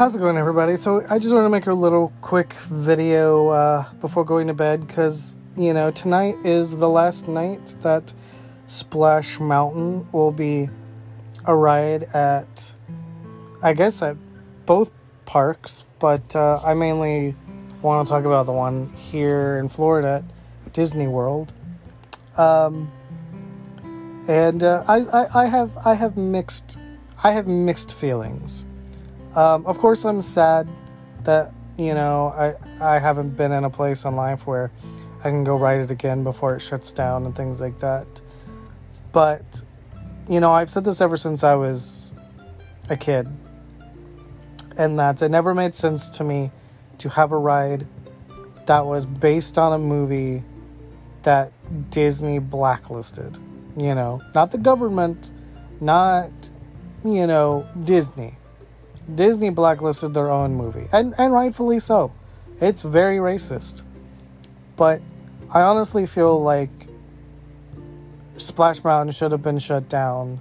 How's it going, everybody? So, I just want to make a little quick video uh, before going to bed because, you know, tonight is the last night that Splash Mountain will be a ride at, I guess, at both parks, but uh, I mainly want to talk about the one here in Florida at Disney World. Um, and uh, I, I, I have I have mixed I have mixed feelings. Um, of course, I'm sad that you know I I haven't been in a place in life where I can go ride it again before it shuts down and things like that. But you know, I've said this ever since I was a kid, and that it never made sense to me to have a ride that was based on a movie that Disney blacklisted. You know, not the government, not you know Disney Disney blacklisted their own movie, and, and rightfully so. It's very racist. But I honestly feel like Splash Mountain should have been shut down.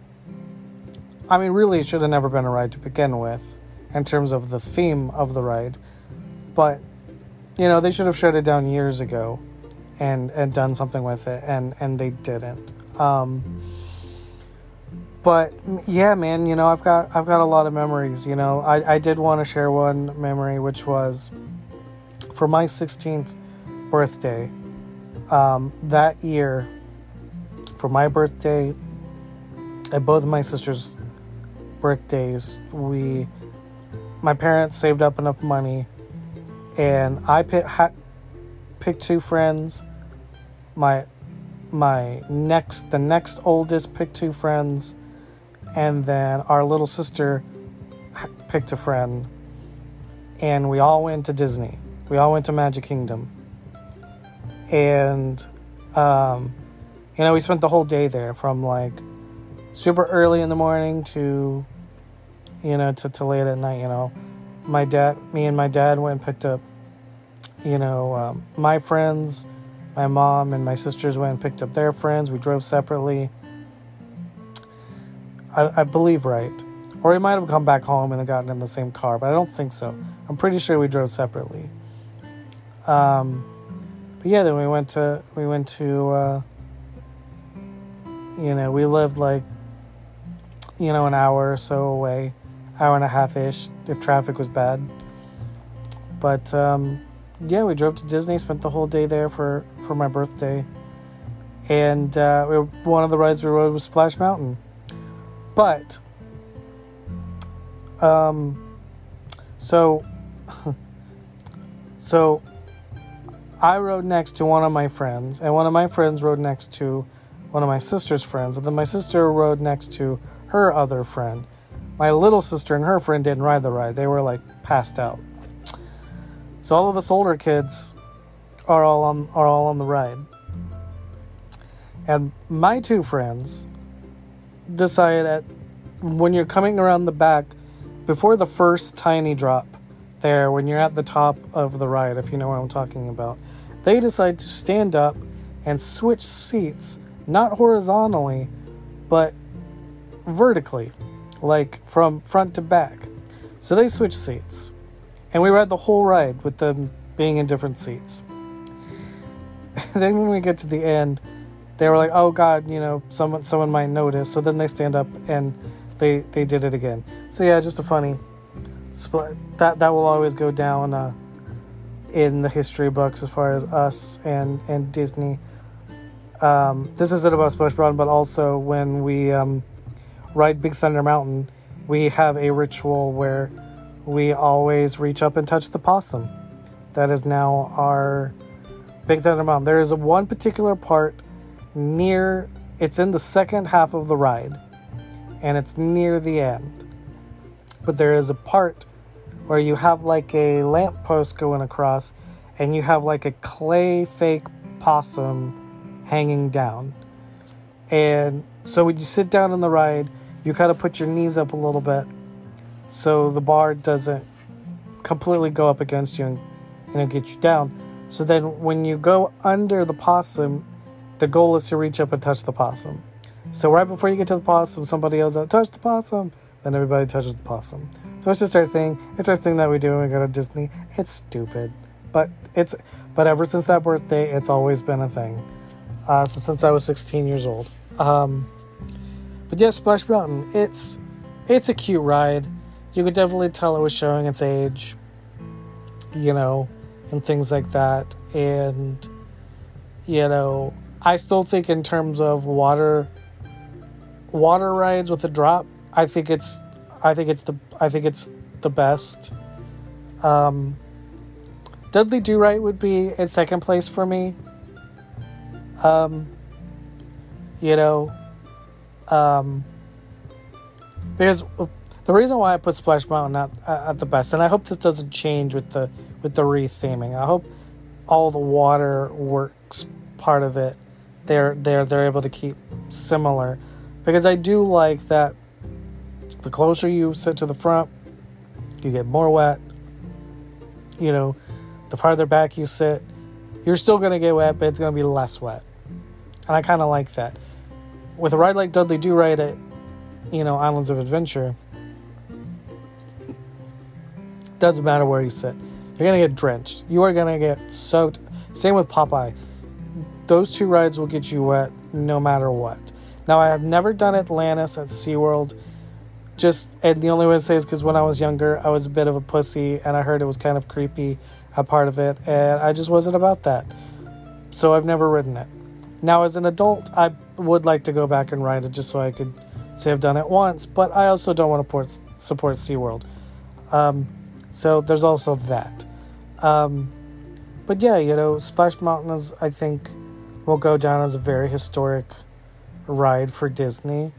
I mean, really, it should have never been a ride to begin with, in terms of the theme of the ride. But, you know, they should have shut it down years ago and, and done something with it, and, and they didn't. Um, but yeah, man, you know, I've got I've got a lot of memories. You know, I, I did want to share one memory, which was for my 16th birthday. Um, that year, for my birthday, at both my sisters' birthdays, we my parents saved up enough money, and I pick, ha, picked two friends. My my next the next oldest picked two friends and then our little sister picked a friend, and we all went to Disney. We all went to Magic Kingdom, and um, you know we spent the whole day there from like super early in the morning to you know to, to late at night. You know, my dad, me and my dad went and picked up you know um, my friends. My mom and my sisters went and picked up their friends. We drove separately I, I believe right. Or he might have come back home and gotten in the same car, but I don't think so. I'm pretty sure we drove separately. Um, but yeah, then we went to we went to uh, you know we lived like you know an hour or so away, hour and a half ish if traffic was bad. But um, yeah, we drove to Disney, spent the whole day there for for my birthday, and uh, we, one of the rides we rode was Splash Mountain. But, um, so, so I rode next to one of my friends, and one of my friends rode next to one of my sister's friends, and then my sister rode next to her other friend. My little sister and her friend didn't ride the ride, they were like passed out. So all of us older kids are all on are all on the ride. And my two friends decide at when you're coming around the back before the first tiny drop there when you're at the top of the ride if you know what I'm talking about they decide to stand up and switch seats not horizontally but vertically like from front to back. So they switch seats. And we ride the whole ride with them being in different seats. Then when we get to the end they were like, "Oh God, you know, someone someone might notice." So then they stand up and they they did it again. So yeah, just a funny split. That that will always go down uh, in the history books as far as us and and Disney. Um, this isn't about SpongeBob, but also when we um, ride Big Thunder Mountain, we have a ritual where we always reach up and touch the possum. That is now our Big Thunder Mountain. There is one particular part near it's in the second half of the ride and it's near the end. But there is a part where you have like a lamppost going across and you have like a clay fake possum hanging down. And so when you sit down in the ride, you kind of put your knees up a little bit so the bar doesn't completely go up against you and you know get you down. So then when you go under the possum, the goal is to reach up and touch the possum. So right before you get to the possum, somebody yells out, "Touch the possum! then everybody touches the possum. So it's just our thing. It's our thing that we do when we go to Disney. It's stupid, but it's but ever since that birthday, it's always been a thing. Uh, so since I was 16 years old. Um, but yeah, Splash Mountain. It's it's a cute ride. You could definitely tell it was showing its age. You know, and things like that. And you know, I still think in terms of water water rides with a drop, I think it's I think it's the I think it's the best. Um, Dudley Do Right would be in second place for me. Um, you know, um, because the reason why I put Splash Mountain at, at the best, and I hope this doesn't change with the with the retheming. I hope all the water works part of it. They're they're they're able to keep similar, because I do like that. The closer you sit to the front, you get more wet. You know, the farther back you sit, you're still going to get wet, but it's going to be less wet. And I kind of like that. With a ride like Dudley Do Right at, you know, Islands of Adventure, doesn't matter where you sit. You're going to get drenched. You are going to get soaked. Same with Popeye. Those two rides will get you wet no matter what. Now, I have never done Atlantis at SeaWorld just and the only way to say is because when I was younger, I was a bit of a pussy, and I heard it was kind of creepy, a part of it, and I just wasn't about that. So I've never ridden it. Now, as an adult, I would like to go back and ride it just so I could say I've done it once, but I also don't want to port, support SeaWorld. Um, so there's also that. Um, but yeah, you know, Splash Mountain is, I think, will go down as a very historic ride for Disney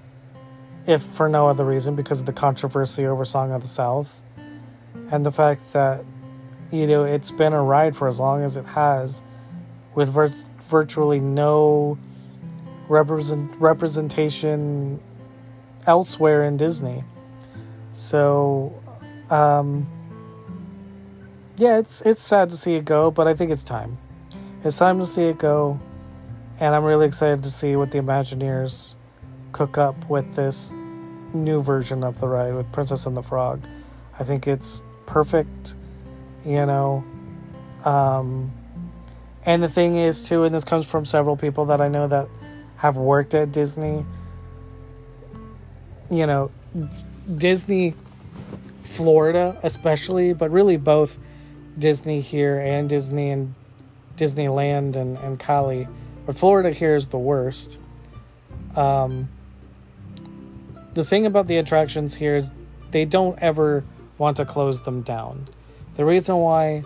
if for no other reason because of the controversy over Song of the South and the fact that you know it's been a ride for as long as it has with vir- virtually no represent representation elsewhere in Disney. So um yeah, it's it's sad to see it go, but I think it's time. It's time to see it go, and I'm really excited to see what the Imagineers cook up with this new version of the ride with Princess and the Frog. I think it's perfect, you know. Um, and the thing is, too, and this comes from several people that I know that have worked at Disney, you know, Disney Florida, especially, but really both Disney here and Disney and Disneyland and, and Cali. But Florida here is the worst. Um, the thing about the attractions here is they don't ever want to close them down. The reason why,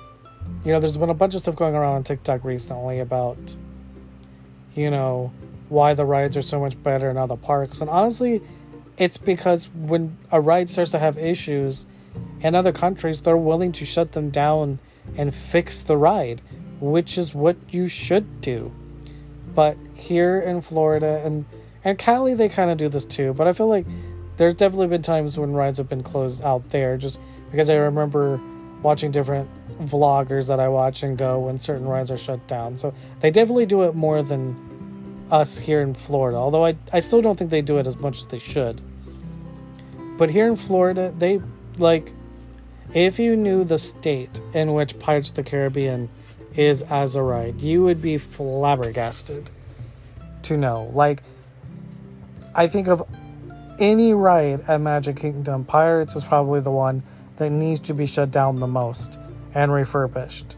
you know, there's been a bunch of stuff going around on TikTok recently about, you know, why the rides are so much better in other parks. And honestly, it's because when a ride starts to have issues in other countries, they're willing to shut them down and fix the ride, which is what you should do. But here in Florida and and Cali, they kind of do this too, but I feel like there's definitely been times when rides have been closed out there just because I remember watching different vloggers that I watch and go when certain rides are shut down. So they definitely do it more than us here in Florida, although I, I still don't think they do it as much as they should. But here in Florida, they like if you knew the state in which Pirates of the Caribbean is as a ride, you would be flabbergasted to know. Like I think of any ride at Magic Kingdom, Pirates is probably the one that needs to be shut down the most and refurbished.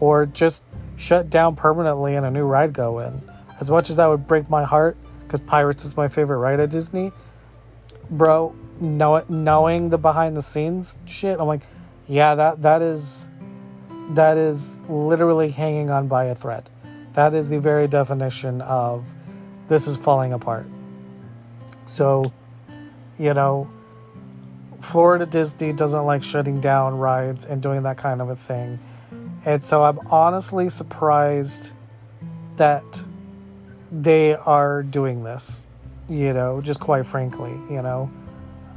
Or just shut down permanently and a new ride go in. As much as that would break my heart, because Pirates is my favorite ride at Disney, bro, know, knowing the behind the scenes shit, I'm like, yeah, that that is that is literally hanging on by a thread. That is the very definition of this is falling apart. So, you know, Florida Disney doesn't like shutting down rides and doing that kind of a thing. And so I'm honestly surprised that they are doing this, you know, just quite frankly, you know.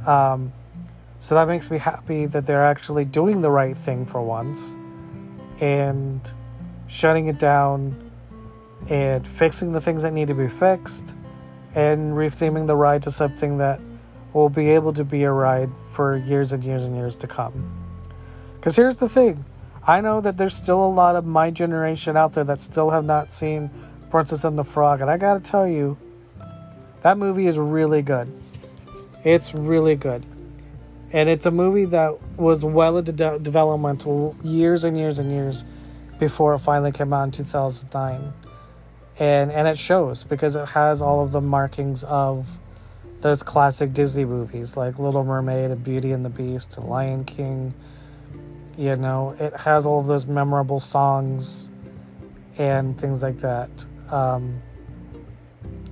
Um, so that makes me happy that they're actually doing the right thing for once and shutting it down and fixing the things that need to be fixed and retheming the ride to something that will be able to be a ride for years and years and years to come. Because here's the thing I know that there's still a lot of my generation out there that still have not seen Princess and the Frog, and I gotta tell you, that movie is really good. It's really good. And it's a movie that was well into de- developmental years and years and years before it finally came out in 2009. And, and it shows because it has all of the markings of those classic Disney movies like Little Mermaid and Beauty and the Beast and Lion King. You know, it has all of those memorable songs and things like that. Um,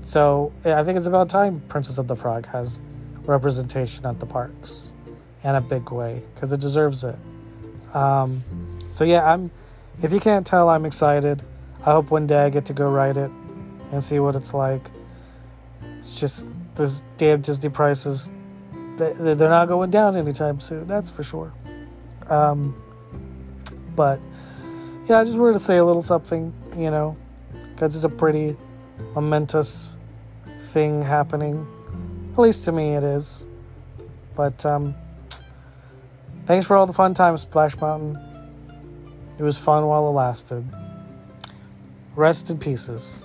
so I think it's about time Princess of the Frog has representation at the parks in a big way because it deserves it. Um, so yeah, I'm. If you can't tell, I'm excited. I hope one day I get to go ride it and see what it's like. It's just those damn Disney prices. They, they're not going down anytime soon. That's for sure. Um, but yeah, I just wanted to say a little something, you know, because it's a pretty momentous thing happening. At least to me, it is. But um, thanks for all the fun times, Splash Mountain. It was fun while it lasted. Rest in pieces.